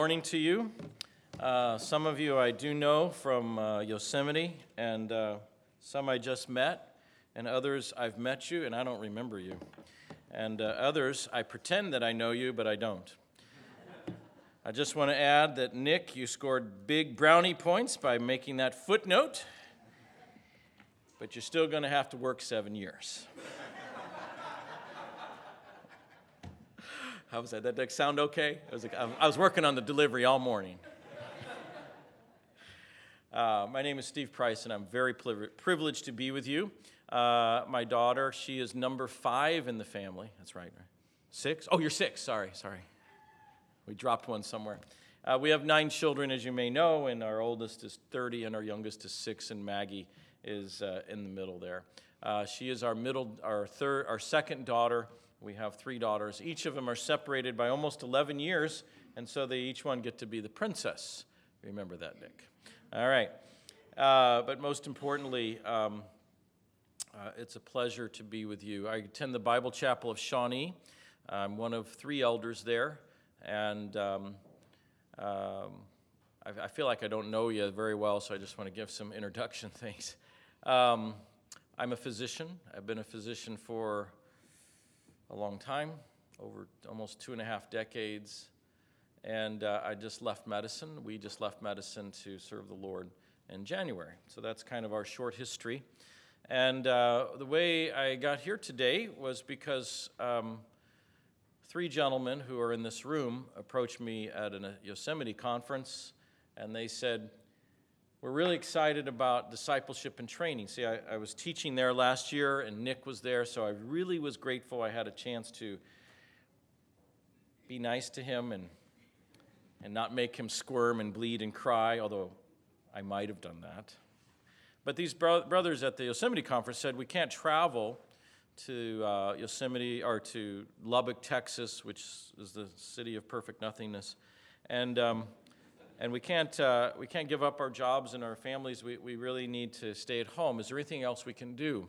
Morning to you. Uh, some of you I do know from uh, Yosemite, and uh, some I just met, and others I've met you and I don't remember you. And uh, others I pretend that I know you, but I don't. I just want to add that Nick, you scored big brownie points by making that footnote, but you're still going to have to work seven years. How was that? Did that sound okay? I was, like, I was working on the delivery all morning. Uh, my name is Steve Price, and I'm very privileged to be with you. Uh, my daughter, she is number five in the family. That's right, right? Six? Oh, you're six. Sorry, sorry. We dropped one somewhere. Uh, we have nine children, as you may know, and our oldest is 30, and our youngest is six, and Maggie is uh, in the middle there. Uh, she is our middle, our third, our second daughter. We have three daughters. Each of them are separated by almost 11 years, and so they each one get to be the princess. Remember that, Nick. All right. Uh, but most importantly, um, uh, it's a pleasure to be with you. I attend the Bible Chapel of Shawnee. I'm one of three elders there, and um, um, I, I, feel like I don't know you very well, so I just want to give some introduction things. Um, I'm a physician. I've been a physician for a long time, over almost two and a half decades. And uh, I just left medicine. We just left medicine to serve the Lord in January. So that's kind of our short history. And uh, the way I got here today was because um, three gentlemen who are in this room approached me at a Yosemite conference, and they said, we're really excited about discipleship and training. See, I, I, was teaching there last year, and Nick was there, so I really was grateful I had a chance to be nice to him and, and not make him squirm and bleed and cry, although I might have done that. But these bro- brothers at the Yosemite conference said we can't travel to uh, Yosemite or to Lubbock, Texas, which is the city of perfect nothingness. And um, and we can't, uh, we can't give up our jobs and our families. We, we really need to stay at home. Is there anything else we can do?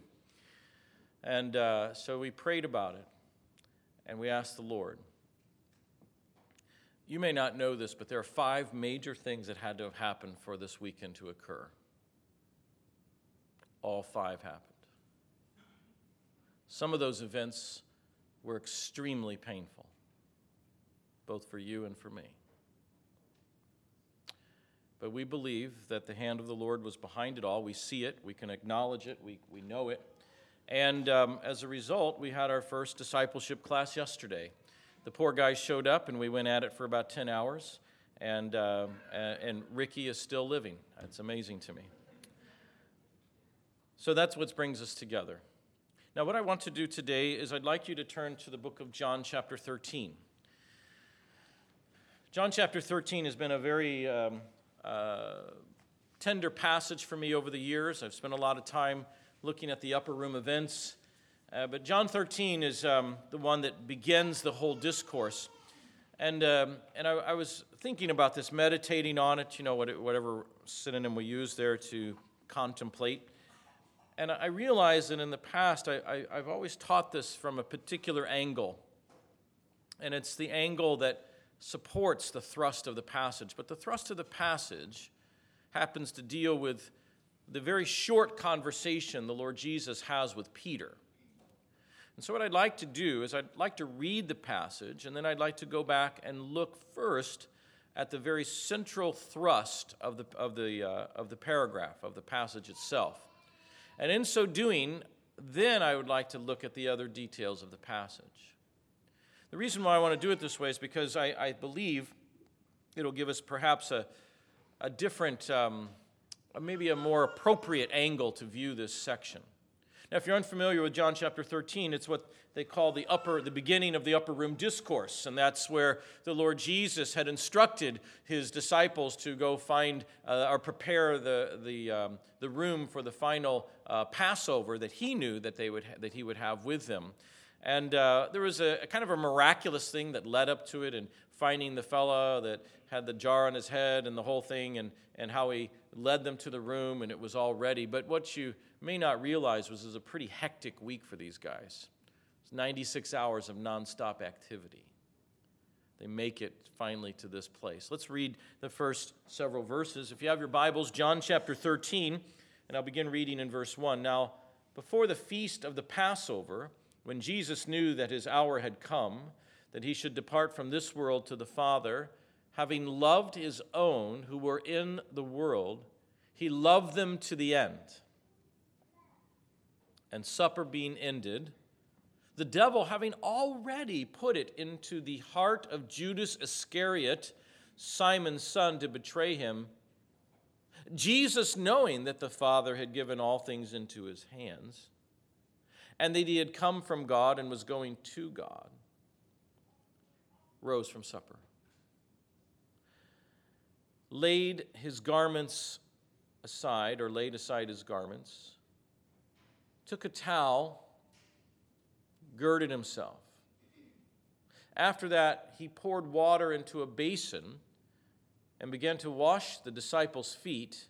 And uh, so we prayed about it, and we asked the Lord. You may not know this, but there are five major things that had to have happened for this weekend to occur. All five happened. Some of those events were extremely painful, both for you and for me. But we believe that the hand of the Lord was behind it all. We see it, we can acknowledge it, we, we know it. And um, as a result, we had our first discipleship class yesterday. The poor guys showed up, and we went at it for about 10 hours. And, uh, and Ricky is still living. It's amazing to me. So that's what brings us together. Now, what I want to do today is I'd like you to turn to the book of John, chapter 13. John chapter 13 has been a very um, tender passage for me over the years. I've spent a lot of time looking at the upper room events. Uh, but John 13 is um, the one that begins the whole discourse. And, um, and I, I, was thinking about this, meditating on it, you know, whatever synonym we use there to contemplate. And I realized that in the past, I, I, I've always taught this from a particular angle. And it's the angle that supports the thrust of the passage. But the thrust of the passage happens to deal with the very short conversation the Lord Jesus has with Peter. And so, what I'd like to do is, I'd like to read the passage, and then I'd like to go back and look first at the very central thrust of the, of the, uh, of the paragraph, of the passage itself. And in so doing, then I would like to look at the other details of the passage. The reason why I want to do it this way is because I, I believe it'll give us perhaps a, a different, um, maybe a more appropriate angle to view this section. Now, if you're unfamiliar with John chapter 13, it's what they call the upper, the beginning of the upper room discourse, and that's where the Lord Jesus had instructed his disciples to go find uh, or prepare the the um, the room for the final uh, Passover that he knew that they would ha- that he would have with them. And uh, there was a, a, kind of a miraculous thing that led up to it, and finding the fella that had the jar on his head and the whole thing, and, and how he led them to the room, and it was all ready. But what you may not realize was it was a pretty hectic week for these guys. It was 96 hours of nonstop activity. They make it finally to this place. Let's read the first several verses. If you have your Bibles, John chapter 13, and I'll begin reading in verse 1. Now, before the feast of the Passover, when Jesus knew that his hour had come, that he should depart from this world to the Father, having loved his own who were in the world, he loved them to the end. And supper being ended, the devil having already put it into the heart of Judas Iscariot, Simon's son, to betray him, Jesus, knowing that the Father had given all things into his hands, and that he had come from God and was going to God, rose from supper, laid his garments aside, or laid aside his garments, took a towel, girded himself. After that, he poured water into a basin and began to wash the disciples' feet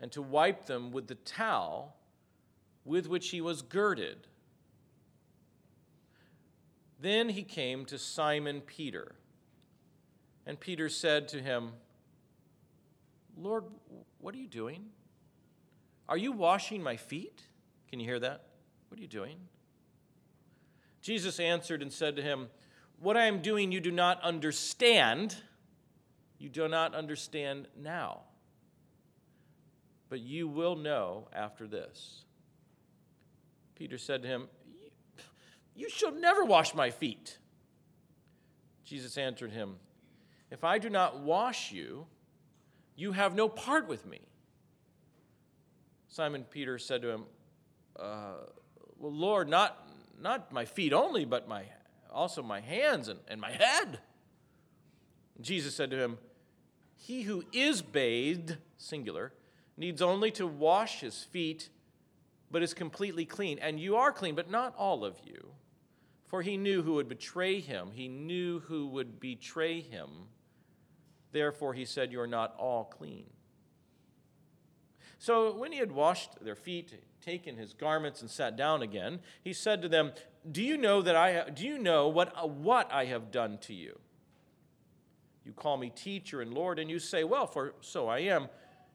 and to wipe them with the towel with which he was girded. Then he came to Simon Peter. And Peter said to him, Lord, what are you doing? Are you washing my feet? Can you hear that? What are you doing? Jesus answered and said to him, What I am doing you do not understand. You do not understand now. But you will know after this. Peter said to him, You shall never wash my feet. Jesus answered him, If I do not wash you, you have no part with me. Simon Peter said to him, uh, Well, Lord, not, not my feet only, but my, also my hands and, and my head. Jesus said to him, He who is bathed, singular, needs only to wash his feet, but is completely clean. And you are clean, but not all of you. For he knew who would betray him. He knew who would betray him. Therefore, he said, You are not all clean. So when he had washed their feet, taken his garments, and sat down again, he said to them, Do you know that I do you know what, what I have done to you? You call me teacher and Lord, and you say, Well, for so I am.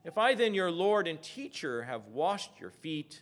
If I then, your Lord and teacher, have washed your feet,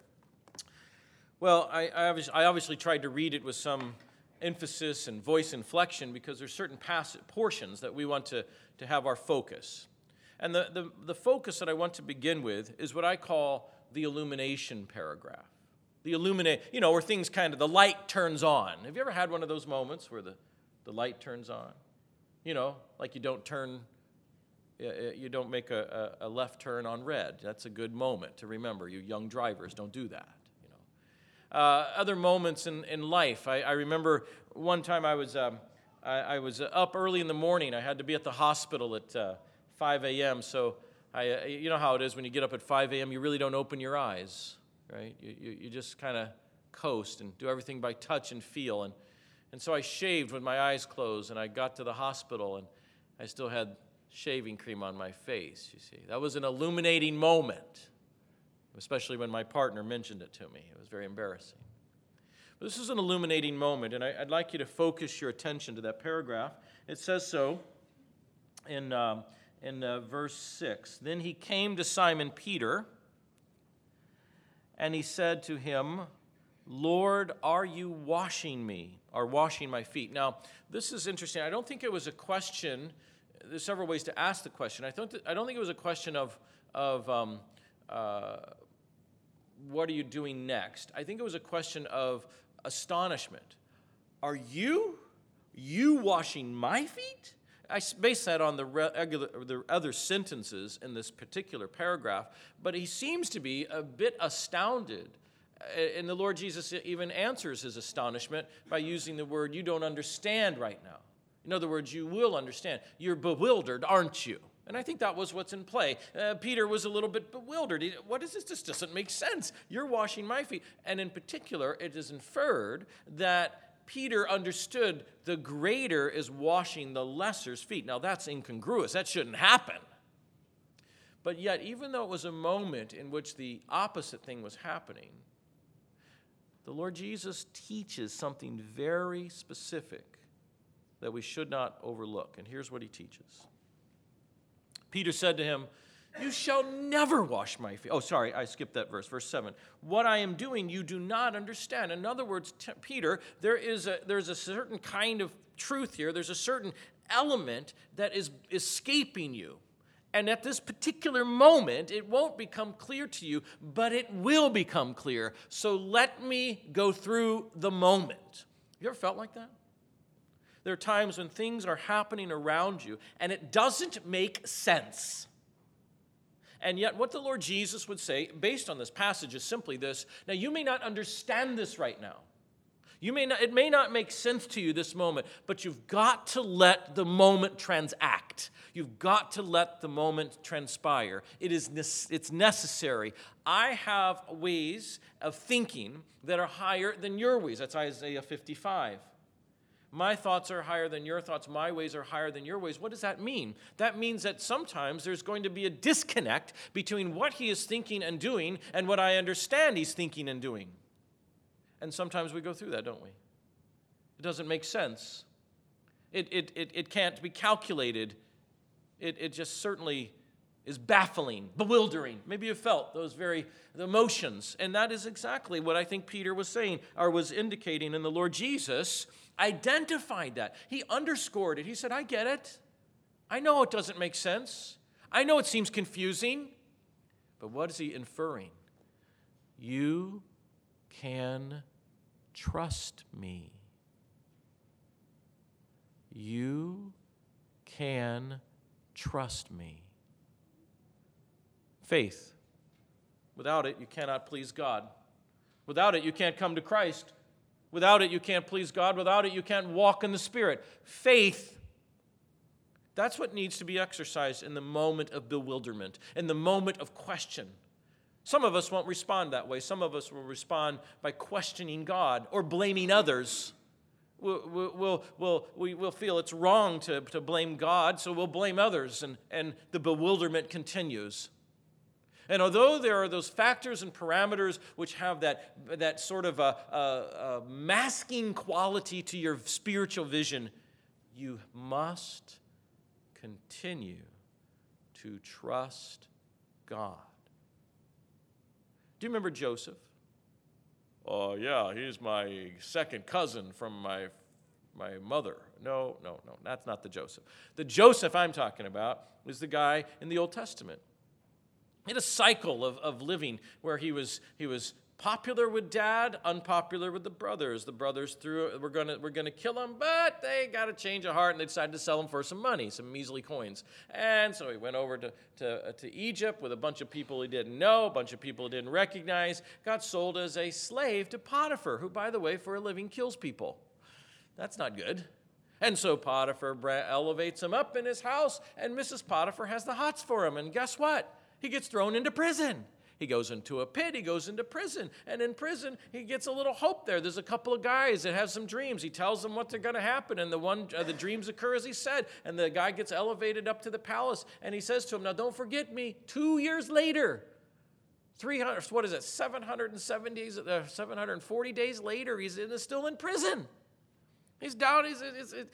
Well, I, I, obviously, I obviously tried to read it with some emphasis and voice inflection because there's certain portions that we want to, to have our focus. And the, the, the focus that I want to begin with is what I call the illumination paragraph. The illuminate, you know, where things kind of, the light turns on. Have you ever had one of those moments where the, the light turns on? You know, like you don't turn, you don't make a, a left turn on red. That's a good moment to remember. You young drivers, don't do that. Uh, other moments in, in life. I, I remember one time I was, um, I, I, was up early in the morning. I had to be at the hospital at uh, 5 a.m. So I, uh, you know how it is when you get up at 5 a.m., you really don't open your eyes, right? You, you, you just kind of coast and do everything by touch and feel. And, and so I shaved with my eyes closed, and I got to the hospital, and I still had shaving cream on my face, you see. That was an illuminating moment, especially when my partner mentioned it to me. It was very embarrassing. But this is an illuminating moment, and I, would like you to focus your attention to that paragraph. It says so in. Um, in uh, verse 6. Then he came to Simon Peter, and he said to him, Lord, are you washing me or washing my feet? Now, this is interesting. I don't think it was a question. There's several ways to ask the question. I, don't, I don't think it was a question of, of um, uh, what are you doing next? I think it was a question of astonishment. Are you, you washing my feet? I base that on the, regular, the other sentences in this particular paragraph, but he seems to be a bit astounded. And the Lord Jesus even answers his astonishment by using the word, You don't understand right now. In other words, you will understand. You're bewildered, aren't you? And I think that was what's in play. Uh, Peter was a little bit bewildered. He, what is this? This doesn't make sense. You're washing my feet. And in particular, it is inferred that Peter understood the greater is washing the lesser's feet. Now, that's incongruous. That shouldn't happen. But yet, even though it was a moment in which the opposite thing was happening, the Lord Jesus teaches something very specific that we should not overlook. And here's what he teaches Peter said to him, You shall never wash my feet. Oh, sorry, I skipped that verse. Verse 7. What I am doing, you do not understand. In other words, t- Peter, there is a, there's a certain kind of truth here, there's a certain element that is escaping you. And at this particular moment, it won't become clear to you, but it will become clear. So let me go through the moment. You ever felt like that? There are times when things are happening around you and it doesn't make sense. And yet, what the Lord Jesus would say, based on this passage, is simply this. Now, you may not understand this right now. You may not, it may not make sense to you this moment, but you've got to let the moment transact. You've got to let the moment transpire. It is it's necessary. I have ways of thinking that are higher than your ways. That's Isaiah 55. My thoughts are higher than your thoughts. My ways are higher than your ways. What does that mean? That means that sometimes there's going to be a disconnect between what he is thinking and doing and what I understand he's thinking and doing. And sometimes we go through that, don't we? It doesn't make sense. It, it, it, it can't be calculated. It, it just certainly is baffling, bewildering. Maybe you felt those very emotions. And that is exactly what I think Peter was saying or was indicating in the Lord Jesus identified that. He underscored it. He said, I get it. I know it doesn't make sense. I know it seems confusing. But what is he inferring? You can trust me. You can trust me. Faith. Without it, you cannot please God. Without it, you can't come to Christ. Without it, you can't please God. Without it, you can't walk in the Spirit. Faith. That's what needs to be exercised in the moment of bewilderment, in the moment of question. Some of us won't respond that way. Some of us will respond by questioning God or blaming others. We'll, we'll, we'll, we will feel it's wrong to, to blame God, so we'll blame others, and, and the bewilderment continues. And although there are those factors and parameters which have that, that sort of a, a, a masking quality to your spiritual vision, you must continue to trust God. Do you remember Joseph? Oh, yeah, he's my second cousin from my, my mother. No, no, no, that's not the Joseph. The Joseph I'm talking about is the guy in the Old Testament a cycle of, of living where he was, he was popular with dad, unpopular with the brothers. The brothers threw, were to were gonna kill him, but they got a change of heart and they decided to sell him for some money, some measly coins. And so he went over to, to, uh, to Egypt with a bunch of people he didn't know, a bunch of people he didn't recognize, got sold as a slave to Potiphar, who, by the way, for a living kills people. That's not good. And so Potiphar elevates him up in his house, and Mrs. Potiphar has the hots for him. And guess what? He gets thrown into prison. He goes into a pit, he goes into prison. And in prison, he gets a little hope there. There's a couple of guys that have some dreams. He tells them what they're going to happen, and the one uh, the dreams occur as he said. And the guy gets elevated up to the palace, and he says to him, Now don't forget me, two years later, 300, what is it, 770 days, uh, 740 days later, he's in, still in prison. He's down, he's, he's, he's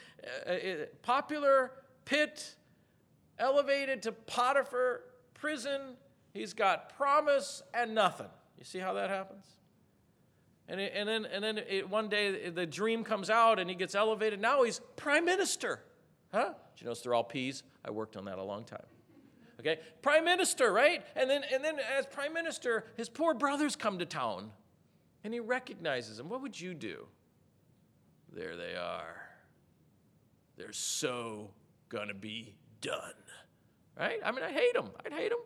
uh, uh, popular pit, elevated to Potiphar prison, he's got promise and nothing. You see how that happens? And, it, and then, and then it, one day the dream comes out and he gets elevated. Now he's prime minister. Huh? Did you notice they're all P's? I worked on that a long time. Okay? Prime minister, right? And then, and then as prime minister, his poor brothers come to town and he recognizes them. What would you do? There they are. They're so gonna be done right? I mean, I hate him. I'd hate him.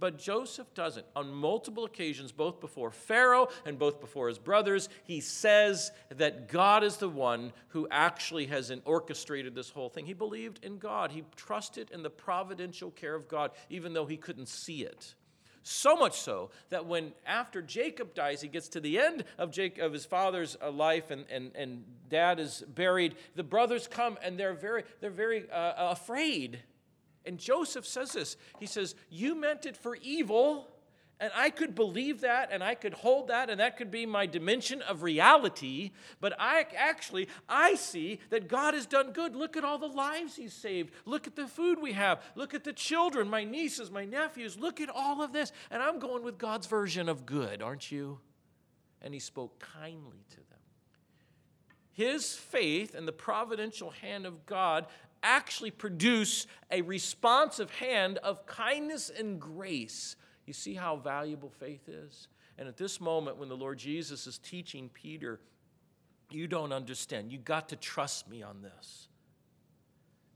But Joseph doesn't. On multiple occasions, both before Pharaoh and both before his brothers, he says that God is the one who actually has orchestrated this whole thing. He believed in God, he trusted in the providential care of God, even though he couldn't see it. So much so that when after Jacob dies, he gets to the end of, Jacob, of his father's uh, life and, and, and dad is buried, the brothers come and they're very, they're very uh, afraid and Joseph says this He says, You meant it for evil, and I could believe that, and I could hold that, and that could be my dimension of reality. But I actually, I see that God has done good. Look at all the lives He's saved. Look at the food we have. Look at the children, my nieces, my nephews. Look at all of this. And I'm going with God's version of good, aren't you? And He spoke kindly to them. His faith and the providential hand of God actually produce a responsive hand of kindness and grace. You see how valuable faith is? And at this moment, when the Lord Jesus is teaching Peter, you don't understand. You got to trust me on this.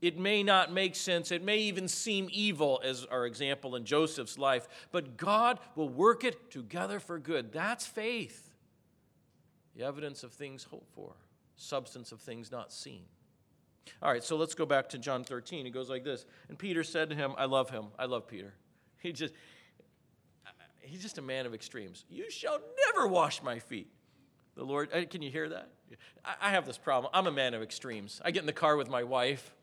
It may not make sense. It may even seem evil, as our example in Joseph's life, but God will work it together for good. That's faith. The evidence of things hoped for, substance of things not seen. All right, so let's go back to John 13. It goes like this. And Peter said to him, I love him. I love Peter. He just, he's just a man of extremes. You shall never wash my feet. The Lord, uh, can you hear that? I have this problem. I'm a man of extremes. I get in the car with my wife,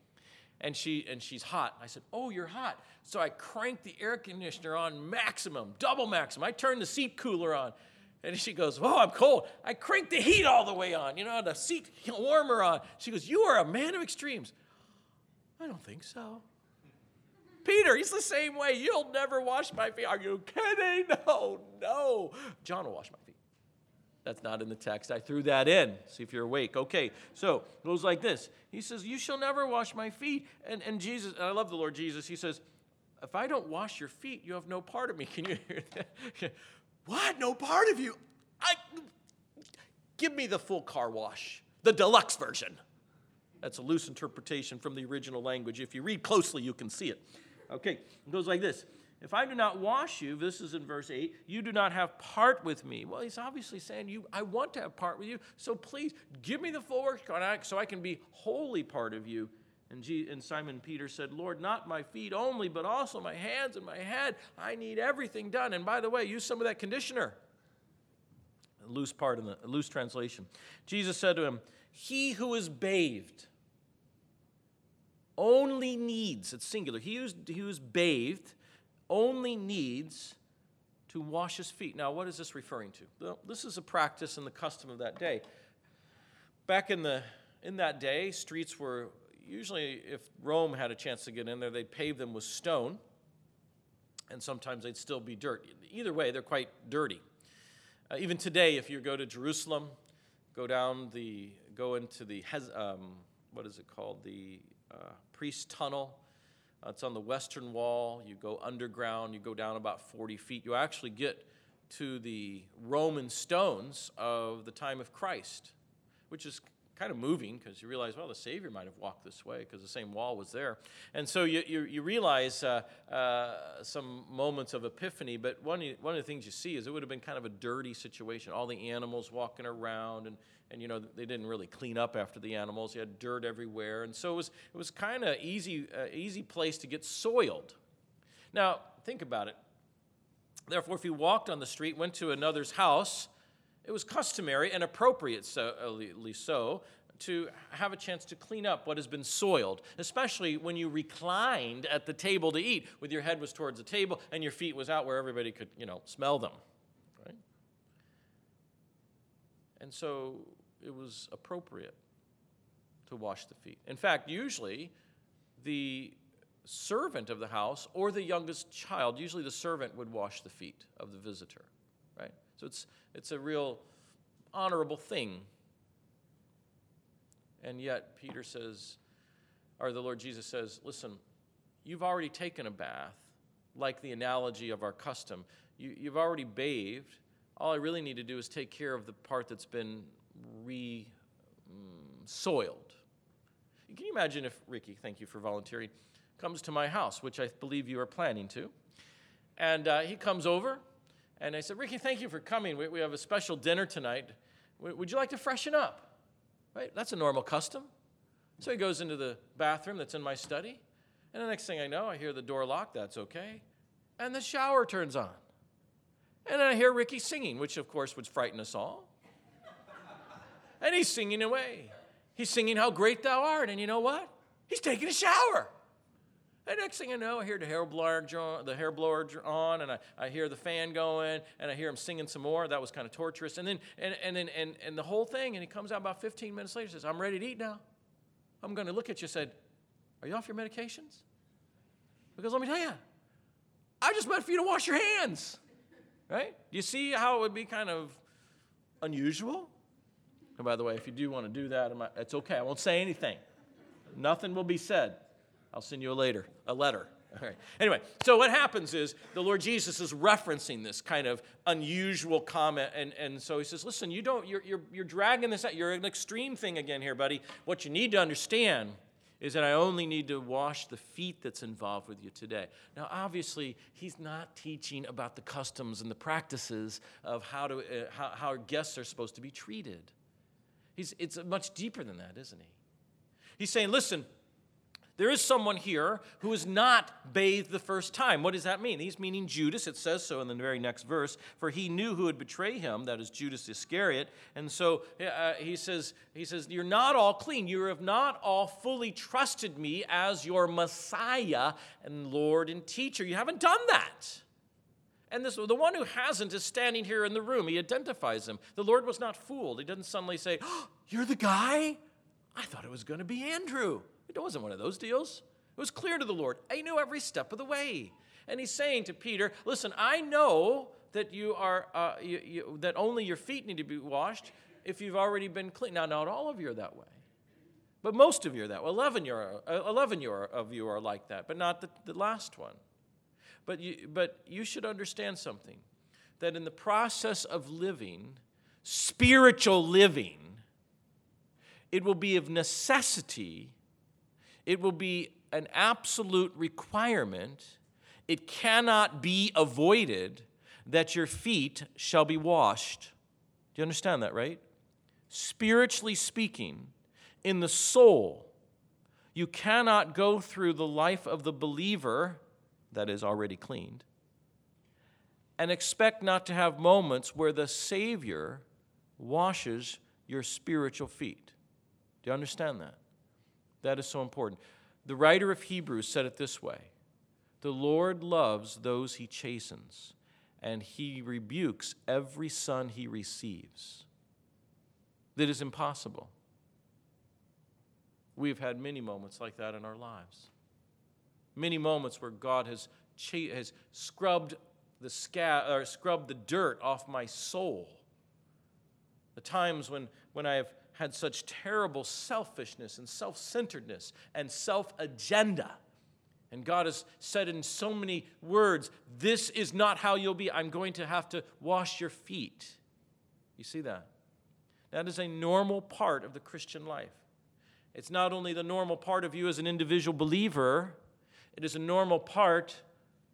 and she and she's hot. I said, "Oh, you're hot." So I crank the air conditioner on maximum, double maximum. I turn the seat cooler on. And she goes, Oh, I'm cold. I cranked the heat all the way on, you know, the seat warmer on. She goes, You are a man of extremes. I don't think so. Peter, he's the same way. You'll never wash my feet. Are you kidding? No, no. John will wash my feet. That's not in the text. I threw that in. See if you're awake. Okay, so it goes like this. He says, You shall never wash my feet. And, and Jesus, and I love the Lord Jesus, he says, If I don't wash your feet, you have no part of me. Can you hear that? What? No part of you? I give me the full car wash, the deluxe version. That's a loose interpretation from the original language. If you read closely, you can see it. Okay, it goes like this. If I do not wash you, this is in verse 8, you do not have part with me. Well, he's obviously saying, you, I want to have part with you, so please give me the full work so I can be wholly part of you. And, and Simon Peter said, Lord, not my feet only, but also my hands and my head. I need everything done. And by the way, use some of that conditioner. A loose part in the loose translation. Jesus said to him, He who is bathed only needs, it's singular, he who's, he who's bathed only needs to wash his feet. Now, what is this referring to? Well, this is a practice and the custom of that day. Back in, the, in that day, streets were usually, if Rome had a chance to get in there, they'd pave them with stone, and sometimes they'd still be dirt. Either way, they're quite dirty. Uh, even today, if you go to Jerusalem, go down the, go into the, um, what is it called? The uh, priest tunnel. Uh, it's on the western wall. You go underground, you go down about 40 feet. You actually get to the Roman stones of the time of Christ, which is kind of moving because you realize, well, the Savior might have walked this way because the same wall was there. And so you, you, you realize uh, uh, some moments of epiphany, but one, one of the things you see is it would have been kind of a dirty situation. All the animals walking around, and, and you know, they didn't really clean up after the animals. You had dirt everywhere. And so it was, it was kind of easy, uh, easy place to get soiled. Now, think about it. Therefore, if you walked on the street, went to another's house, it was customary and appropriate, so, so, to have a chance to clean up what has been soiled, especially when you reclined at the table to eat, with your head was towards the table and your feet was out where everybody could, you know, smell them. Right? And so it was appropriate to wash the feet. In fact, usually the servant of the house or the youngest child, usually the servant would wash the feet of the visitor, right? So it's, it's a real honorable thing. And yet, Peter says, or the Lord Jesus says, listen, you've already taken a bath, like the analogy of our custom. You, you've already bathed. All I really need to do is take care of the part that's been re mm, soiled. Can you imagine if Ricky, thank you for volunteering, comes to my house, which I believe you are planning to? And uh, he comes over, and I said, Ricky, thank you for coming. We, we have a special dinner tonight. W- would you like to freshen up? Right? That's a normal custom. So he goes into the bathroom that's in my study. And the next thing I know, I hear the door lock. That's okay. And the shower turns on. And I hear Ricky singing, which of course would frighten us all. and he's singing away. He's singing how great thou art. And you know what? He's taking a shower. And next thing I know, I hear the hair blower, the hair blower on, and I, I hear the fan going, and I hear him singing some more. That was kind of torturous. And then, and, and then, and, and the whole thing, and he comes out about 15 minutes later, says, "I'm ready to eat now." I'm going to look at you. Said, "Are you off your medications?" Because let me tell you, I just meant for you to wash your hands. Right? Do you see how it would be kind of unusual? And by the way, if you do want to do that, it's okay. I won't say anything. Nothing will be said. I'll send you a later, a letter. All right. Anyway, so what happens is the Lord Jesus is referencing this kind of unusual comment, and, and so he says, "Listen, you don't. You're, you're, you're dragging this out. You're an extreme thing again here, buddy. What you need to understand is that I only need to wash the feet that's involved with you today." Now, obviously, he's not teaching about the customs and the practices of how to uh, how, how guests are supposed to be treated. He's, it's much deeper than that, isn't he? He's saying, "Listen." There is someone here who is not bathed the first time. What does that mean? He's meaning Judas. It says so in the very next verse. For he knew who would betray him, that is Judas Iscariot. And so uh, he says, he says, You're not all clean. You have not all fully trusted me as your Messiah and Lord and teacher. You haven't done that. And this, the one who hasn't is standing here in the room. He identifies him. The Lord was not fooled. He doesn't suddenly say, oh, You're the guy? I thought it was going to be Andrew. It wasn't one of those deals. It was clear to the Lord. I knew every step of the way. And he's saying to Peter, Listen, I know that you are uh, you, you, that only your feet need to be washed if you've already been clean. Now, not all of you are that way, but most of you are that way. Eleven, you are, uh, 11 you are, of you are like that, but not the, the last one. But you, but you should understand something that in the process of living, spiritual living, it will be of necessity it will be an absolute requirement. It cannot be avoided that your feet shall be washed. Do you understand that, right? Spiritually speaking, in the soul, you cannot go through the life of the believer, that is already cleaned, and expect not to have moments where the Savior washes your spiritual feet. Do you understand that? That is so important. The writer of Hebrews said it this way The Lord loves those he chastens, and he rebukes every son he receives. That is impossible. We've had many moments like that in our lives. Many moments where God has, cha- has scrubbed the sca- or scrubbed the dirt off my soul. The times when, when I have had such terrible selfishness and self centeredness and self agenda. And God has said in so many words, This is not how you'll be. I'm going to have to wash your feet. You see that? That is a normal part of the Christian life. It's not only the normal part of you as an individual believer, it is a normal part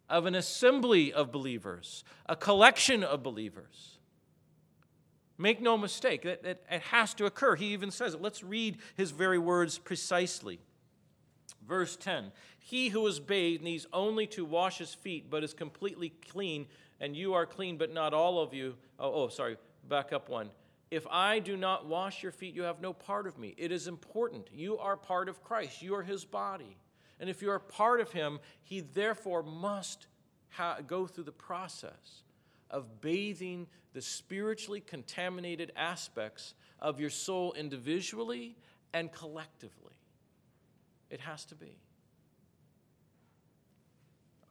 of an assembly of believers, a collection of believers. Make no mistake, it, it, it has to occur. He even says it. Let's read his very words precisely. Verse 10 He who is bathed needs only to wash his feet, but is completely clean, and you are clean, but not all of you. Oh, oh, sorry, back up one. If I do not wash your feet, you have no part of me. It is important. You are part of Christ, you are his body. And if you are part of him, he therefore must ha- go through the process of bathing the spiritually contaminated aspects of your soul individually and collectively. It has to be.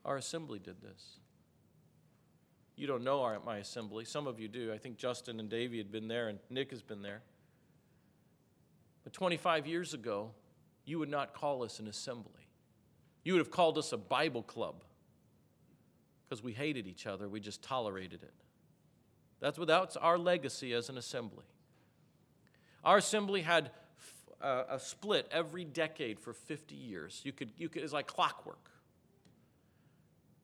Our assembly did this. You don't know our, my assembly. Some of you do. I think Justin and Davey had been there, and Nick has been there. But 25 years ago, you would not call us an assembly. You would have called us a Bible club because we hated each other, we just tolerated it. That's without our legacy as an assembly. Our assembly had uh, a split every decade for 50 years. You could, you could, it's like clockwork.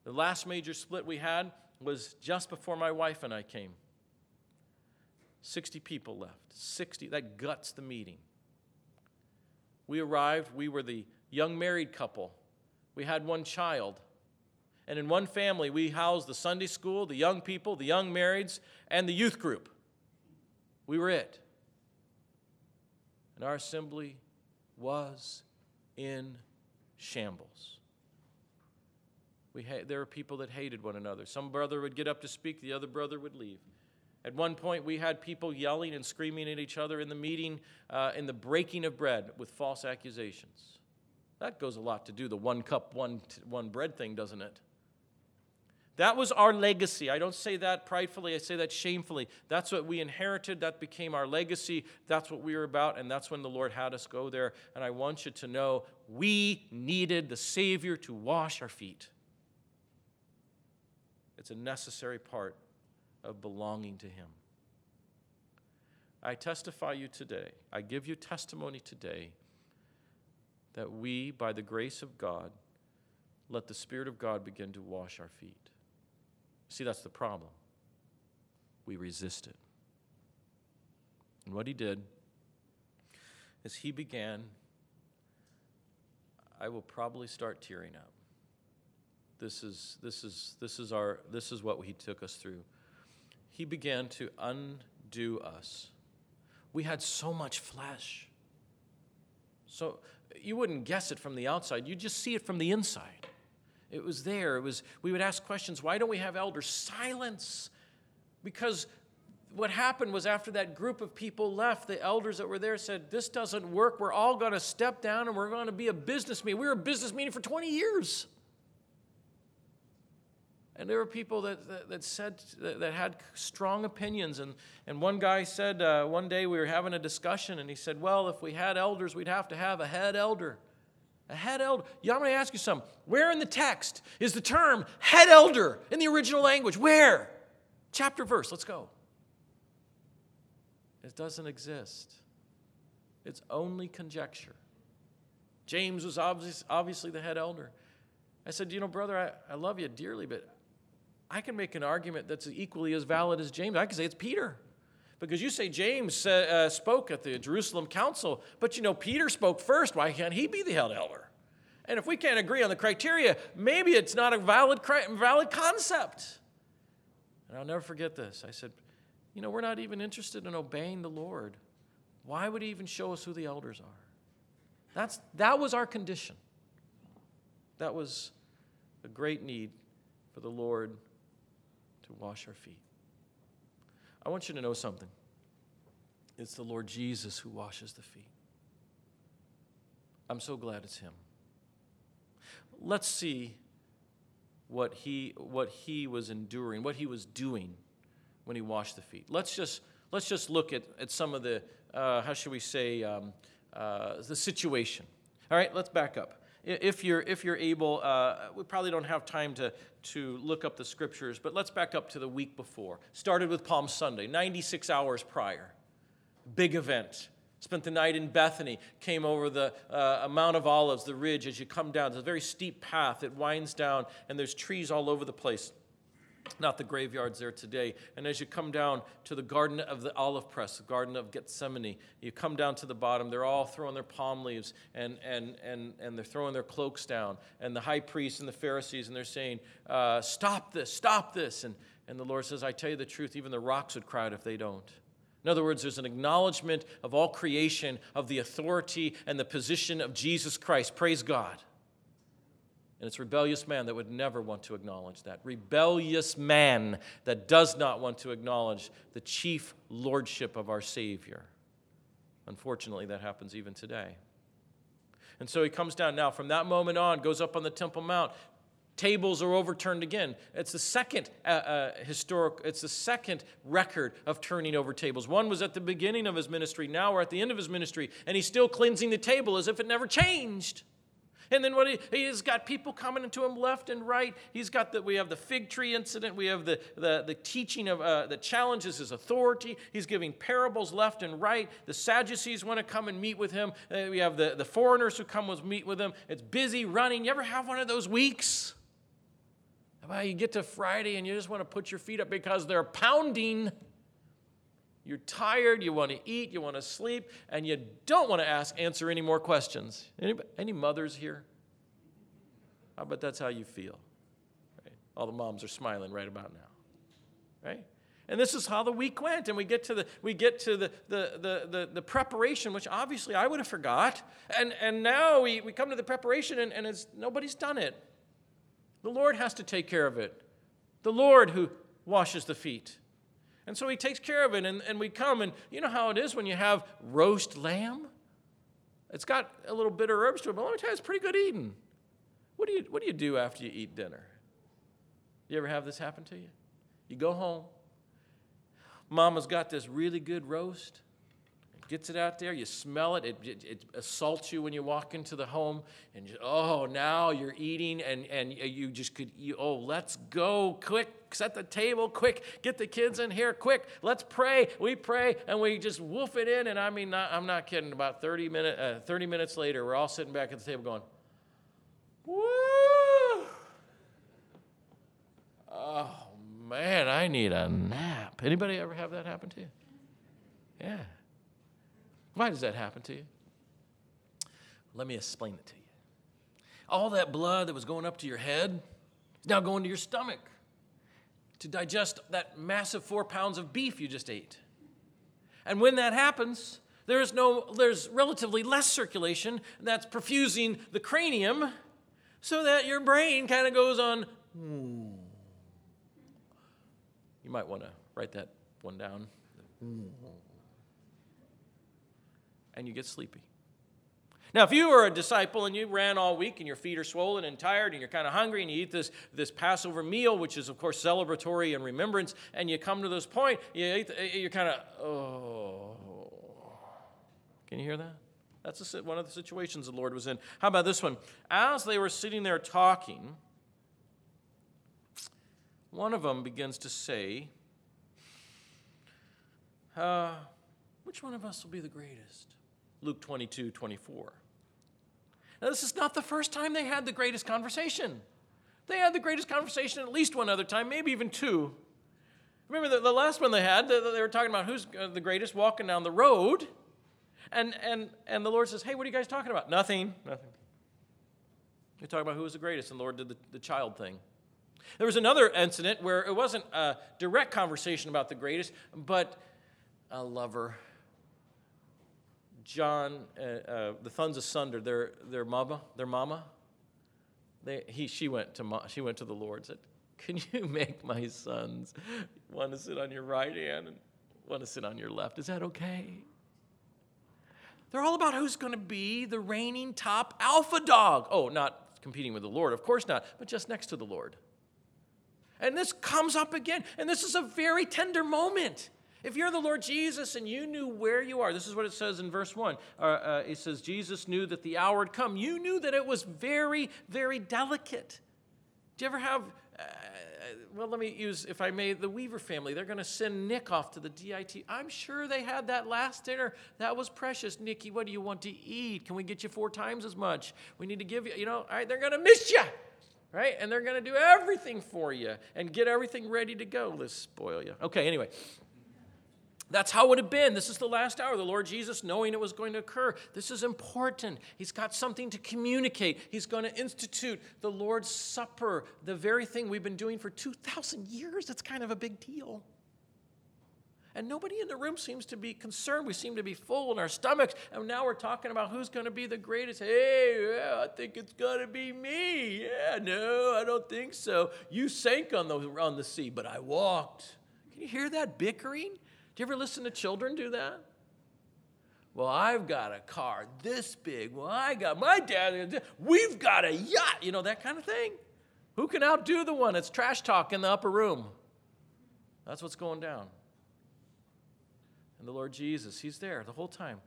The last major split we had was just before my wife and I came. 60 people left. 60. That guts the meeting. We arrived, we were the young married couple. We had one child. And in one family, we housed the Sunday school, the young people, the young marrieds, and the youth group. We were it. And our assembly was in shambles. We ha- there were people that hated one another. Some brother would get up to speak, the other brother would leave. At one point, we had people yelling and screaming at each other in the meeting, uh, in the breaking of bread with false accusations. That goes a lot to do the one cup, one, one bread thing, doesn't it? That was our legacy. I don't say that pridefully, I say that shamefully. That's what we inherited. That became our legacy. That's what we were about, and that's when the Lord had us go there. And I want you to know we needed the Savior to wash our feet. It's a necessary part of belonging to Him. I testify you today, I give you testimony today that we, by the grace of God, let the Spirit of God begin to wash our feet. See, that's the problem. We resist it. And what He did is He began, I will probably start tearing up. This is, this is, this is, our, this is what He took us through he began to undo us. We had so much flesh. So you wouldn't guess it from the outside, you just see it from the inside. It was there. It was we would ask questions, why don't we have elders? Silence. Because what happened was after that group of people left, the elders that were there said, This doesn't work. We're all going to step down and we're going to be a business meeting. We were a business meeting for 20 years. And there were people that, that, that said, that, that, had strong opinions. And, and one guy said, uh, one day we were having a discussion, and he said, Well, if we had elders, we'd have to have a head elder. A head elder. Yeah, I'm going to ask you something. Where in the text is the term head elder in the original language? Where? Chapter, verse. Let's go. It doesn't exist, it's only conjecture. James was obviously, obviously the head elder. I said, You know, brother, I, I love you dearly, but I can make an argument that's equally as valid as James. I can say it's Peter. Because you say James uh, spoke at the Jerusalem council, but you know, Peter spoke first. Why can't he be the head elder? And if we can't agree on the criteria, maybe it's not a valid, valid concept. And I'll never forget this. I said, You know, we're not even interested in obeying the Lord. Why would he even show us who the elders are? That's, that was our condition. That was a great need for the Lord to wash our feet. I want you to know something. It's the Lord Jesus who washes the feet. I'm so glad it's Him. Let's see what he, what he was enduring, what he was doing when he washed the feet. Let's just, let's just look at, at some of the, uh, how should we say, um, uh, the situation. All right, let's back up if you're, if you're able, uh, we probably don't have time to, to look up the scriptures, but let's back up to the week before. Started with Palm Sunday, 96 hours prior. Big event. Spent the night in Bethany, came over the uh, Mount of Olives, the ridge as you come down. It's a very steep path. It winds down, and there's trees all over the place not the graveyards there today. And as you come down to the Garden of the Olive Press, the Garden of Gethsemane, you come down to the bottom, they're all throwing their palm leaves and, and, and, and they're throwing their cloaks down. And the high priests and the Pharisees, and they're saying, uh, Stop this, stop this. And, and the Lord says, I tell you the truth, even the rocks would cry out if they don't. In other words, there's an acknowledgement of all creation of the authority and the position of Jesus Christ. Praise God. And it's rebellious man that would never want to acknowledge that. Rebellious man that does not want to acknowledge the chief lordship of our Savior. Unfortunately, that happens even today. And so he comes down now. From that moment on, goes up on the Temple Mount. Tables are overturned again. It's the second uh, uh, historic. It's the second record of turning over tables. One was at the beginning of his ministry. Now we're at the end of his ministry, and he's still cleansing the table as if it never changed. And then what he, he's got people coming into him left and right. He's got that we have the fig tree incident. We have the, the, the teaching of uh, the challenges his authority. He's giving parables left and right. The Sadducees want to come and meet with him. Uh, we have the, the foreigners who come with meet with him. It's busy running. You ever have one of those weeks? About you get to Friday and you just want to put your feet up because they're pounding. You're tired, you want to eat, you want to sleep, and you don't want to ask, answer any more questions. Any, any mothers here? I bet that's how you feel. Right? All the moms are smiling right about now. Right? And this is how the week went. And we get to the we get to the the the, the, the preparation, which obviously I would have forgot. And and now we, we come to the preparation and, and it's nobody's done it. The Lord has to take care of it. The Lord who washes the feet. And so he takes care of it, and, and we come, and you know how it is when you have roast lamb? It's got a little bitter herbs to it, but let me tell you, it's pretty good eating. What do you, what do, you do after you eat dinner? You ever have this happen to you? You go home, mama's got this really good roast, gets it out there. You smell it. It, it, it, assaults you when you walk into the home. And you, oh, now you're eating, and, and you just could, you, oh, let's go. Quick, set the table. Quick, get the kids in here. Quick, let's pray. We pray, and we just woof it in. And I mean, not, I'm not kidding. About 30, minute, uh, 30 minutes later, we're all sitting back at the table going, woo! Oh, man, I need a nap. Anybody ever have that happen to you? Yeah. Why does that happen to you? Let me explain it to you. All that blood that was going up to your head is now going to your stomach to digest that massive four pounds of beef you just ate. And when that happens, there's no there's relatively less circulation that's perfusing the cranium so that your brain kind of goes on hmm. you might want to write that one down and you get sleepy. Now, if you are a disciple and you ran all week and your feet are swollen and tired and you're kind of hungry and you eat this, this Passover meal, which is, of course, celebratory and remembrance, and you come to this point, you you're kind of, oh. Can you hear that? That's a, one of the situations the Lord was in. How about this one? As they were sitting there talking, one of them begins to say, uh, Which one of us will be the greatest? Luke 22, 24. Now, this is not the first time they had the greatest conversation. They had the greatest conversation at least one other time, maybe even two. Remember the, the last one they had, they, they were talking about who's uh, the greatest walking down the road. And, and, and the Lord says, Hey, what are you guys talking about? Nothing. Nothing. You're talking about who was the greatest, and the Lord did the, the child thing. There was another incident where it wasn't a direct conversation about the greatest, but a lover John, uh, uh, the sons of Thunder, their, their mama, their mama, they, he, she, went to, she went to the Lord and said, Can you make my sons want to sit on your right hand and want to sit on your left? Is that okay? They're all about who's going to be the reigning top alpha dog. Oh, not competing with the Lord, of course not, but just next to the Lord. And this comes up again, and this is a very tender moment. If you're the Lord Jesus and you knew where you are, this is what it says in verse 1. Uh, uh, it says, Jesus knew that the hour had come. You knew that it was very, very delicate. Do you ever have, uh, well, let me use, if I may, the Weaver family. They're going to send Nick off to the DIT. I'm sure they had that last dinner. That was precious. Nicky, what do you want to eat? Can we get you four times as much? We need to give you, you know, all right, they're going to miss you right? And they're going to do everything for you and get everything ready to go. Let's spoil you. Okay, anyway. That's how it would have been. This is the last hour. The Lord Jesus, knowing it was going to occur, this is important. He's got something to communicate. He's going to institute the Lord's Supper, the very thing we've been doing for 2,000 years. It's kind of a big deal. And nobody in the room seems to be concerned. We seem to be full in our stomachs. And now we're talking about who's going to be the greatest. Hey, yeah, I think it's going to be me. Yeah, no, I don't think so. You sank on the, on the sea, but I walked. Can you hear that bickering? Do you ever listen to children do that? Well, I've got a car this big. Well, I got my dad. We've got a yacht. You know, that kind of thing. Who can outdo the one It's trash talk in the upper room? That's what's going down. And the Lord Jesus, He's there the whole time.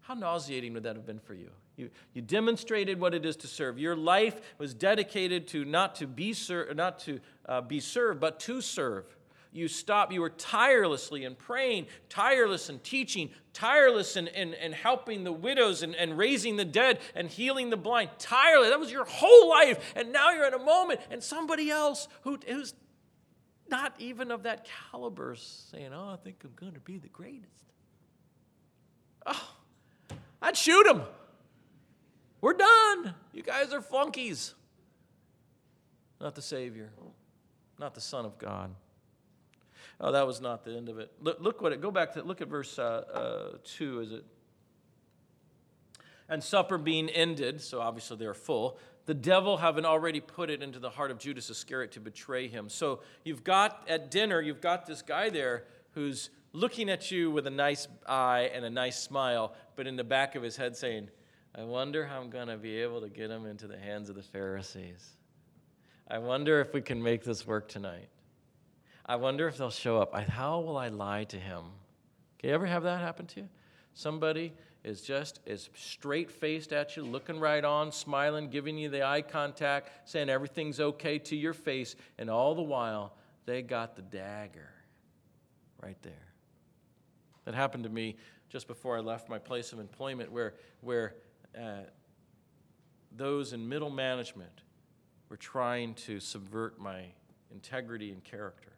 How nauseating would that have been for you? You, you demonstrated what it is to serve. Your life was dedicated to not to be, ser- not to, uh, be served, but to serve you stopped, you were tirelessly in praying, tireless in teaching, tireless in, in, in helping the widows and, and raising the dead and healing the blind. Tireless. That was your whole life. And now you're in a moment and somebody else who, who's not even of that caliber saying, Oh, I think I'm going to be the greatest. Oh, I'd shoot him. We're done. You guys are flunkies. Not the Savior, not the Son of God. Oh, that was not the end of it. Look, look what it, go back to, look at verse uh, uh, 2, is it? And supper being ended, so obviously they're full, the devil having already put it into the heart of Judas Iscariot to betray him. So you've got at dinner, you've got this guy there who's looking at you with a nice eye and a nice smile, but in the back of his head saying, I wonder how I'm going to be able to get him into the hands of the Pharisees. I wonder if we can make this work tonight. I wonder if they'll show up. I, how will I lie to him? You ever have that happen to you? Somebody is just as straight faced at you, looking right on, smiling, giving you the eye contact, saying everything's okay to your face, and all the while, they got the dagger right there. That happened to me just before I left my place of employment, where, where uh, those in middle management were trying to subvert my integrity and character.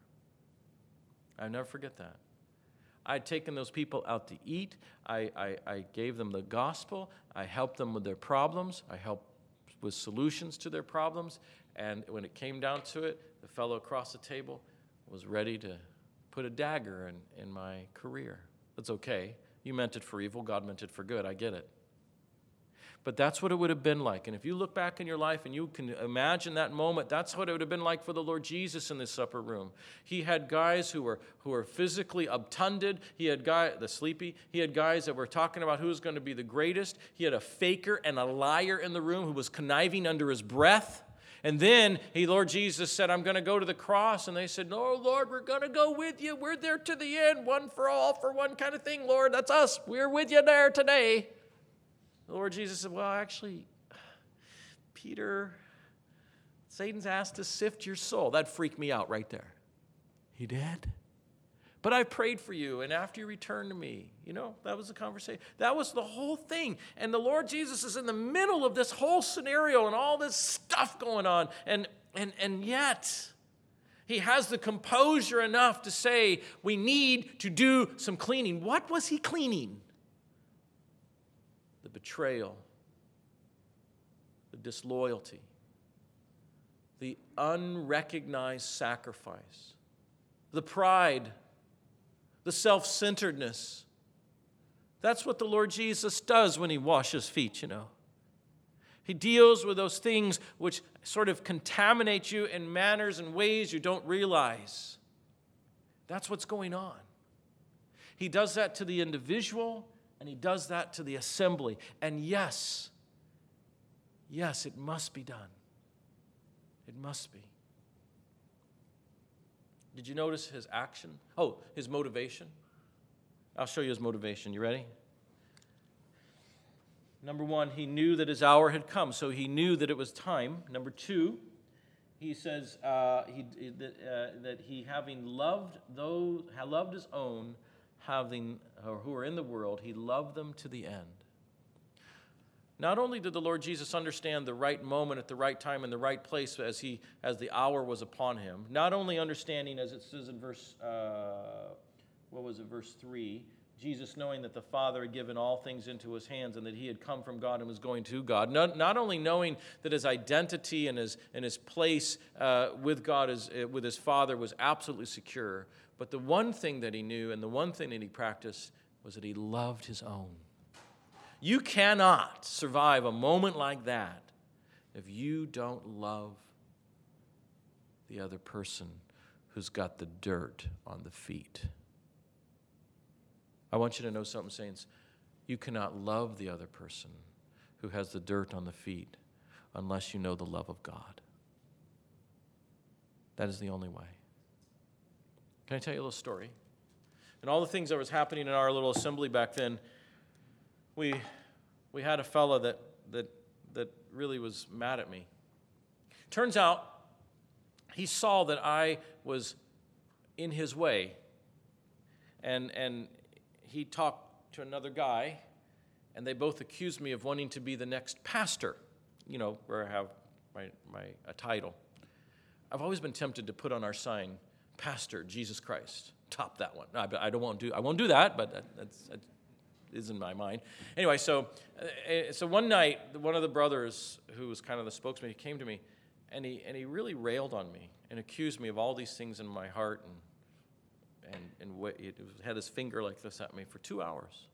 I'll never forget that. I'd taken those people out to eat. I, I, I, gave them the gospel. I helped them with their problems. I helped with solutions to their problems. And when it came down to it, the fellow across the table was ready to put a dagger in, in my career. That's okay. You meant it for evil, God meant it for good. I get it. But that's what it would have been like. And if you look back in your life and you can imagine that moment, that's what it would have been like for the Lord Jesus in this upper room. He had guys who were, who were physically obtunded. He had guy the sleepy. He had guys that were talking about who was going to be the greatest. He had a faker and a liar in the room who was conniving under his breath. And then he, Lord Jesus said, I'm going to go to the cross. And they said, No, Lord, we're going to go with you. We're there to the end, one for all, for one kind of thing, Lord. That's us. We're with you there today. The Lord Jesus said, Well, actually, Peter, Satan's asked to sift your soul. That freaked me out right there. He did? But I prayed for you, and after you returned to me, you know, that was the conversation. That was the whole thing. And the Lord Jesus is in the middle of this whole scenario and all this stuff going on. And, and, and yet, he has the composure enough to say, We need to do some cleaning. What was he cleaning? Betrayal, the disloyalty, the unrecognized sacrifice, the pride, the self centeredness. That's what the Lord Jesus does when he washes feet, you know. He deals with those things which sort of contaminate you in manners and ways you don't realize. That's what's going on. He does that to the individual, and he does that to the assembly. And yes, yes, it must be done. It must be. Did you notice his action? Oh, his motivation. I'll show you his motivation. You ready? Number one, he knew that his hour had come, so he knew that it was time. Number two, he says uh, he, that, uh, that he, having loved those, loved his own, having, or who are in the world, he loved them to the end. Not only did the Lord Jesus understand the right moment at the right time in the right place as, he, as the hour was upon him, not only understanding, as it says in verse, uh, what was it, verse 3, Jesus knowing that the Father had given all things into his hands and that he had come from God and was going to God. Not, not only knowing that his identity and his, and his place uh, with God, is, with his Father, was absolutely secure, but the one thing that he knew and the one thing that he practiced was that he loved his own. You cannot survive a moment like that if you don't love the other person who's got the dirt on the feet. I want you to know something, Saints. You cannot love the other person who has the dirt on the feet unless you know the love of God. That is the only way. Can I tell you a little story? And all the things that was happening in our little assembly back then, we, we had a fellow that, that, that really was mad at me. Turns out, he saw that I was in his way. And, and he talked to another guy, and they both accused me of wanting to be the next pastor, you know, where I have my, my a title. I've always been tempted to put on our sign, Pastor Jesus Christ. Top that one. I, I don't want to do. I won't do that, but that, that's, that is in my mind. Anyway, so uh, so one night, one of the brothers, who was kind of the spokesman, he came to me, and he and he really railed on me and accused me of all these things in my heart and and and it had his finger like this at me for two hours.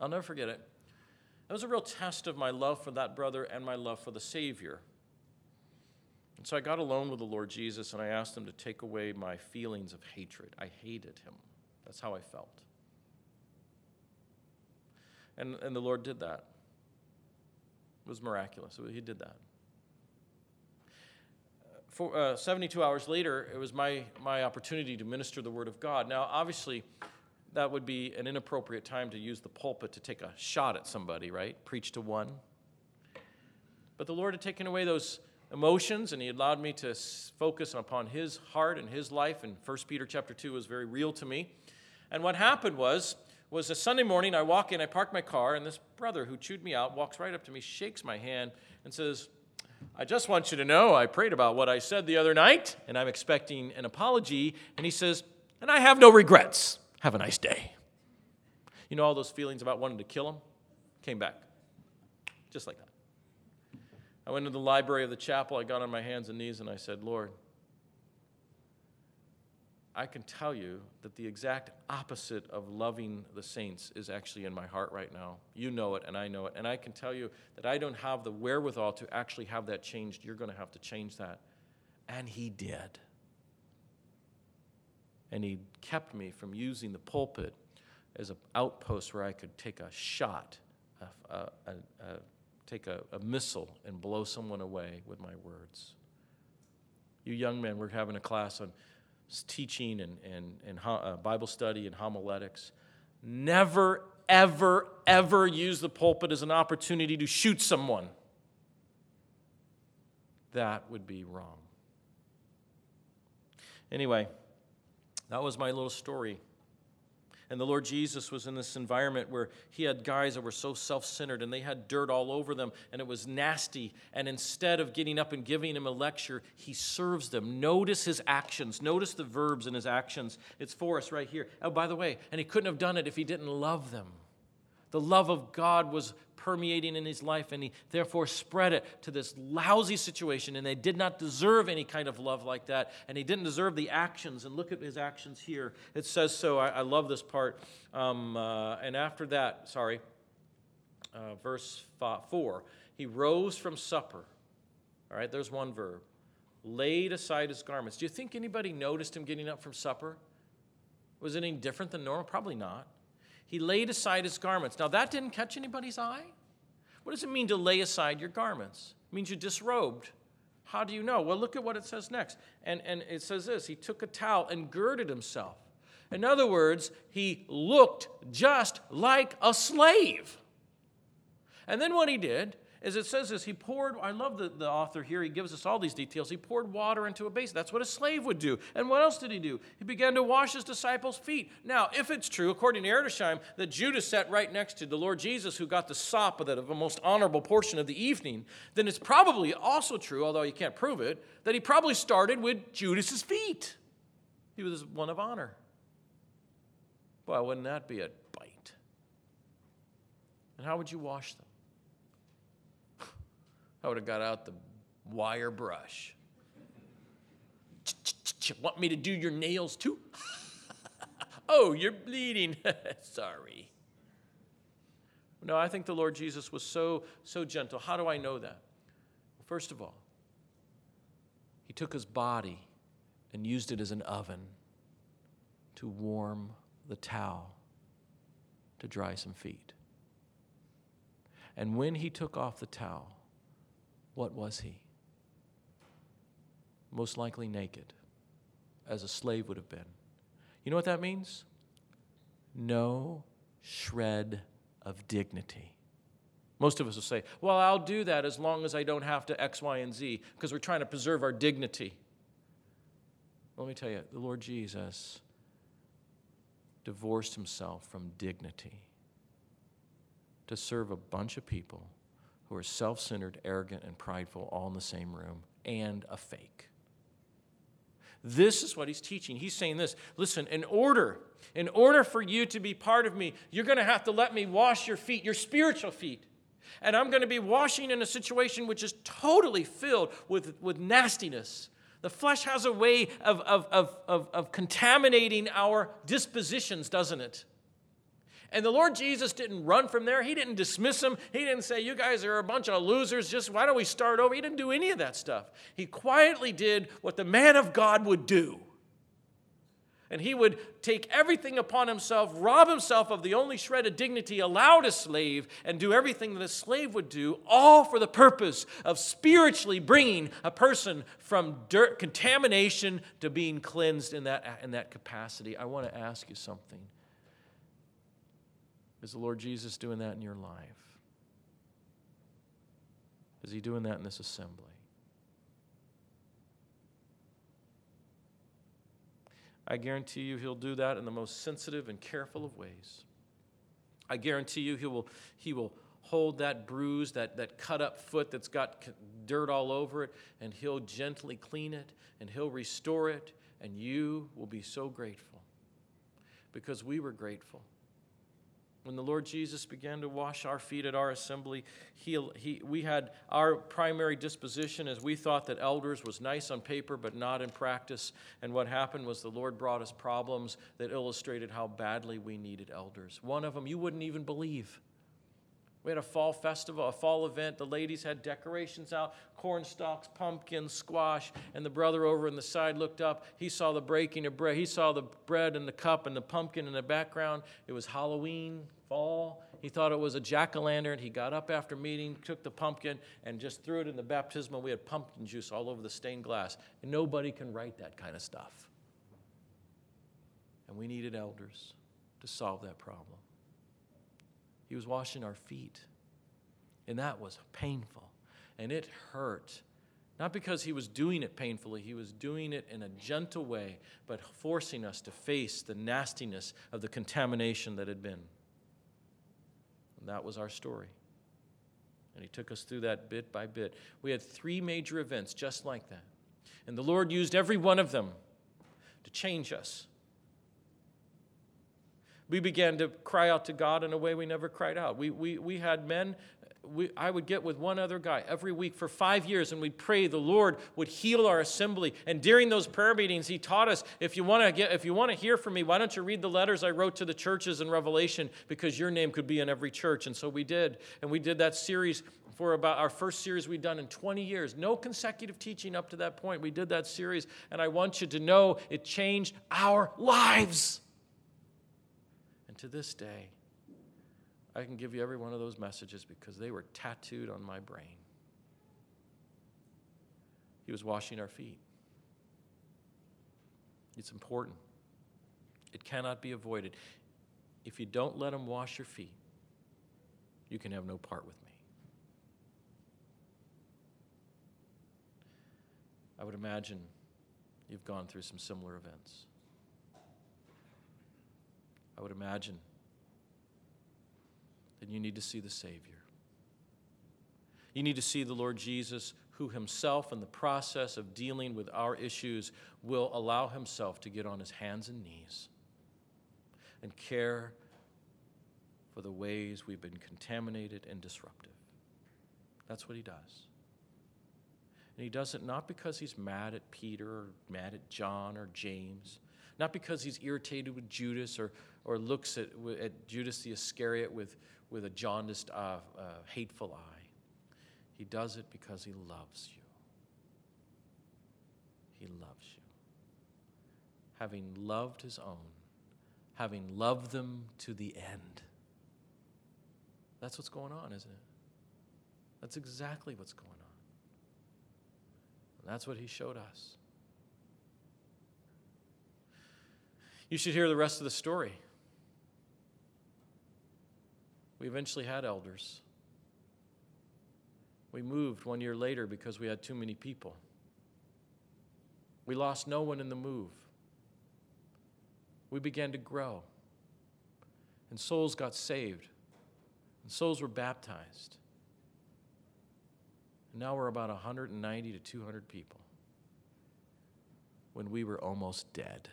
I'll never forget it. It was a real test of my love for that brother and my love for the Savior. And so I got alone with the Lord Jesus and I asked him to take away my feelings of hatred. I hated him. That's how I felt. And, and the Lord did that. It was miraculous. He did that. For, uh, 72 hours later, it was my, my opportunity to minister the Word of God. Now, obviously, that would be an inappropriate time to use the pulpit to take a shot at somebody, right? Preach to one. But the Lord had taken away those emotions and he allowed me to focus upon his heart and his life and 1 peter chapter 2 was very real to me and what happened was was a sunday morning i walk in i park my car and this brother who chewed me out walks right up to me shakes my hand and says i just want you to know i prayed about what i said the other night and i'm expecting an apology and he says and i have no regrets have a nice day. You know, all those feelings about wanting to kill him came back. Just like that. I went to the library of the chapel. I got on my hands and knees and I said, Lord, I can tell you that the exact opposite of loving the saints is actually in my heart right now. You know it, and I know it. And I can tell you that I don't have the wherewithal to actually have that changed. You're going to have to change that. And He did and he kept me from using the pulpit as an outpost where I could take a shot, a, a, a, take a, missile, and blow someone away with my words. You young men, we're having a class on teaching and, and, and uh, Bible study and homiletics. Never, ever, ever use the pulpit as an opportunity to shoot someone. That would be wrong. Anyway, that was my little story. And the Lord Jesus was in this environment where he had guys that were so self centered and they had dirt all over them and it was nasty. And instead of getting up and giving him a lecture, he serves them. Notice his actions. Notice the verbs in his actions. It's for us right here. Oh, by the way, and he couldn't have done it if he didn't love them. The love of God was permeating in his life, and he therefore spread it to this lousy situation. And they did not deserve any kind of love like that, and he didn't deserve the actions. And look at his actions here. It says so. I, I love this part. Um, uh, and after that, sorry, uh, verse five, 4, he rose from supper. All right, there's one verb. Laid aside his garments. Do you think anybody noticed him getting up from supper? Was it any different than normal? Probably not. He laid aside his garments. Now, that didn't catch anybody's eye. What does it mean to lay aside your garments? It means you disrobed. How do you know? Well, look at what it says next. And, and it says this He took a towel and girded himself. In other words, he looked just like a slave. And then what he did as it says this, he poured, I love the, the author here, he gives us all these details. He poured water into a basin. That's what a slave would do. And what else did he do? He began to wash his disciples' feet. Now, if it's true, according to Edersheim, that Judas sat right next to the Lord Jesus, who got the sop of the most honorable portion of the evening, then it's probably also true, although you can't prove it, that he probably started with Judas's feet. He was one of honor. Boy, wouldn't that be a bite? And how would you wash them? I would have got out the wire brush. Want me to do your nails too? oh, you're bleeding. Sorry. No, I think the Lord Jesus was so, so gentle. How do I know that? First of all, he took his body and used it as an oven to warm the towel to dry some feet. And when he took off the towel, what was he? Most likely naked, as a slave would have been. You know what that means? No shred of dignity. Most of us will say, Well, I'll do that as long as I don't have to X, Y, and Z, because we're trying to preserve our dignity. Let me tell you, the Lord Jesus divorced himself from dignity to serve a bunch of people who are self centered, arrogant, and prideful all in the same room and a fake. This is what he's teaching. He's saying this listen, in order, in order for you to be part of me, you're going to have to let me wash your feet, your spiritual feet. And I'm going to be washing in a situation which is totally filled with, with nastiness. The flesh has a way of, of, of, of, of contaminating our dispositions, doesn't it? And the Lord Jesus didn't run from there. He didn't dismiss them. He didn't say, You guys are a bunch of losers. Just why don't we start over? He didn't do any of that stuff. He quietly did what the man of God would do. And he would take everything upon himself, rob himself of the only shred of dignity allowed a slave, and do everything that a slave would do, all for the purpose of spiritually bringing a person from dirt, contamination to being cleansed in that, in that capacity. I want to ask you something. Is the Lord Jesus doing that in your life? Is he doing that in this assembly? I guarantee you he'll do that in the most sensitive and careful of ways. I guarantee you he will, he will hold that bruise, that, that cut up foot that's got dirt all over it, and he'll gently clean it and he'll restore it, and you will be so grateful because we were grateful. When the Lord Jesus began to wash our feet at our assembly, he, he, we had our primary disposition as we thought that elders was nice on paper but not in practice. And what happened was the Lord brought us problems that illustrated how badly we needed elders. One of them you wouldn't even believe. We had a fall festival, a fall event. The ladies had decorations out corn stalks, pumpkins, squash. And the brother over in the side looked up. He saw the breaking of bread. He saw the bread and the cup and the pumpkin in the background. It was Halloween, fall. He thought it was a jack o' lantern. He got up after meeting, took the pumpkin, and just threw it in the baptismal. We had pumpkin juice all over the stained glass. And nobody can write that kind of stuff. And we needed elders to solve that problem. He was washing our feet. And that was painful. And it hurt. Not because he was doing it painfully, he was doing it in a gentle way, but forcing us to face the nastiness of the contamination that had been. And that was our story. And he took us through that bit by bit. We had three major events just like that. And the Lord used every one of them to change us we began to cry out to God in a way we never cried out. We, we, we had men, we, I would get with one other guy every week for five years, and we'd pray the Lord would heal our assembly. And during those prayer meetings, he taught us if you want to get, if you want to hear from me, why don't you read the letters I wrote to the churches in Revelation because your name could be in every church. And so we did, and we did that series for about our first series we'd done in 20 years. No consecutive teaching up to that point. We did that series, and I want you to know it changed our lives. And to this day, I can give you every one of those messages because they were tattooed on my brain. He was washing our feet. It's important, it cannot be avoided. If you don't let him wash your feet, you can have no part with me. I would imagine you've gone through some similar events. Would imagine, then you need to see the Savior. You need to see the Lord Jesus, who himself, in the process of dealing with our issues, will allow himself to get on his hands and knees and care for the ways we've been contaminated and disruptive. That's what he does. And he does it not because he's mad at Peter or mad at John or James, not because he's irritated with Judas or or looks at, at Judas the Iscariot with, with a jaundiced, uh, uh, hateful eye. He does it because he loves you. He loves you. Having loved his own, having loved them to the end. That's what's going on, isn't it? That's exactly what's going on. And that's what he showed us. You should hear the rest of the story. We eventually had elders. We moved one year later because we had too many people. We lost no one in the move. We began to grow, and souls got saved, and souls were baptized. And now we're about 190 to 200 people when we were almost dead.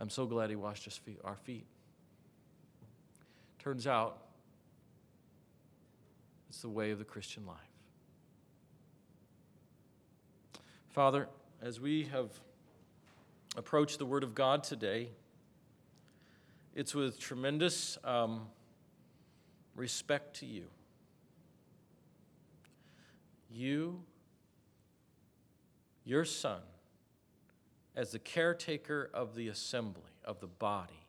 I'm so glad he washed our feet. Turns out, it's the way of the Christian life. Father, as we have approached the Word of God today, it's with tremendous um, respect to you. You, your Son, as the caretaker of the assembly, of the body,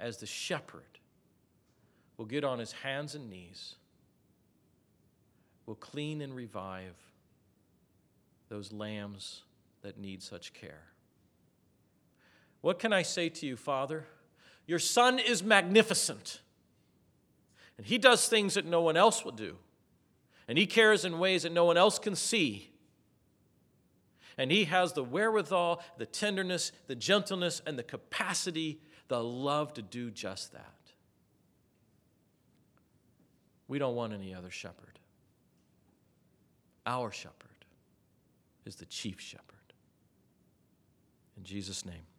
as the shepherd, will get on his hands and knees, will clean and revive those lambs that need such care. What can I say to you, Father? Your Son is magnificent, and He does things that no one else will do, and He cares in ways that no one else can see. And he has the wherewithal, the tenderness, the gentleness, and the capacity, the love to do just that. We don't want any other shepherd. Our shepherd is the chief shepherd. In Jesus' name.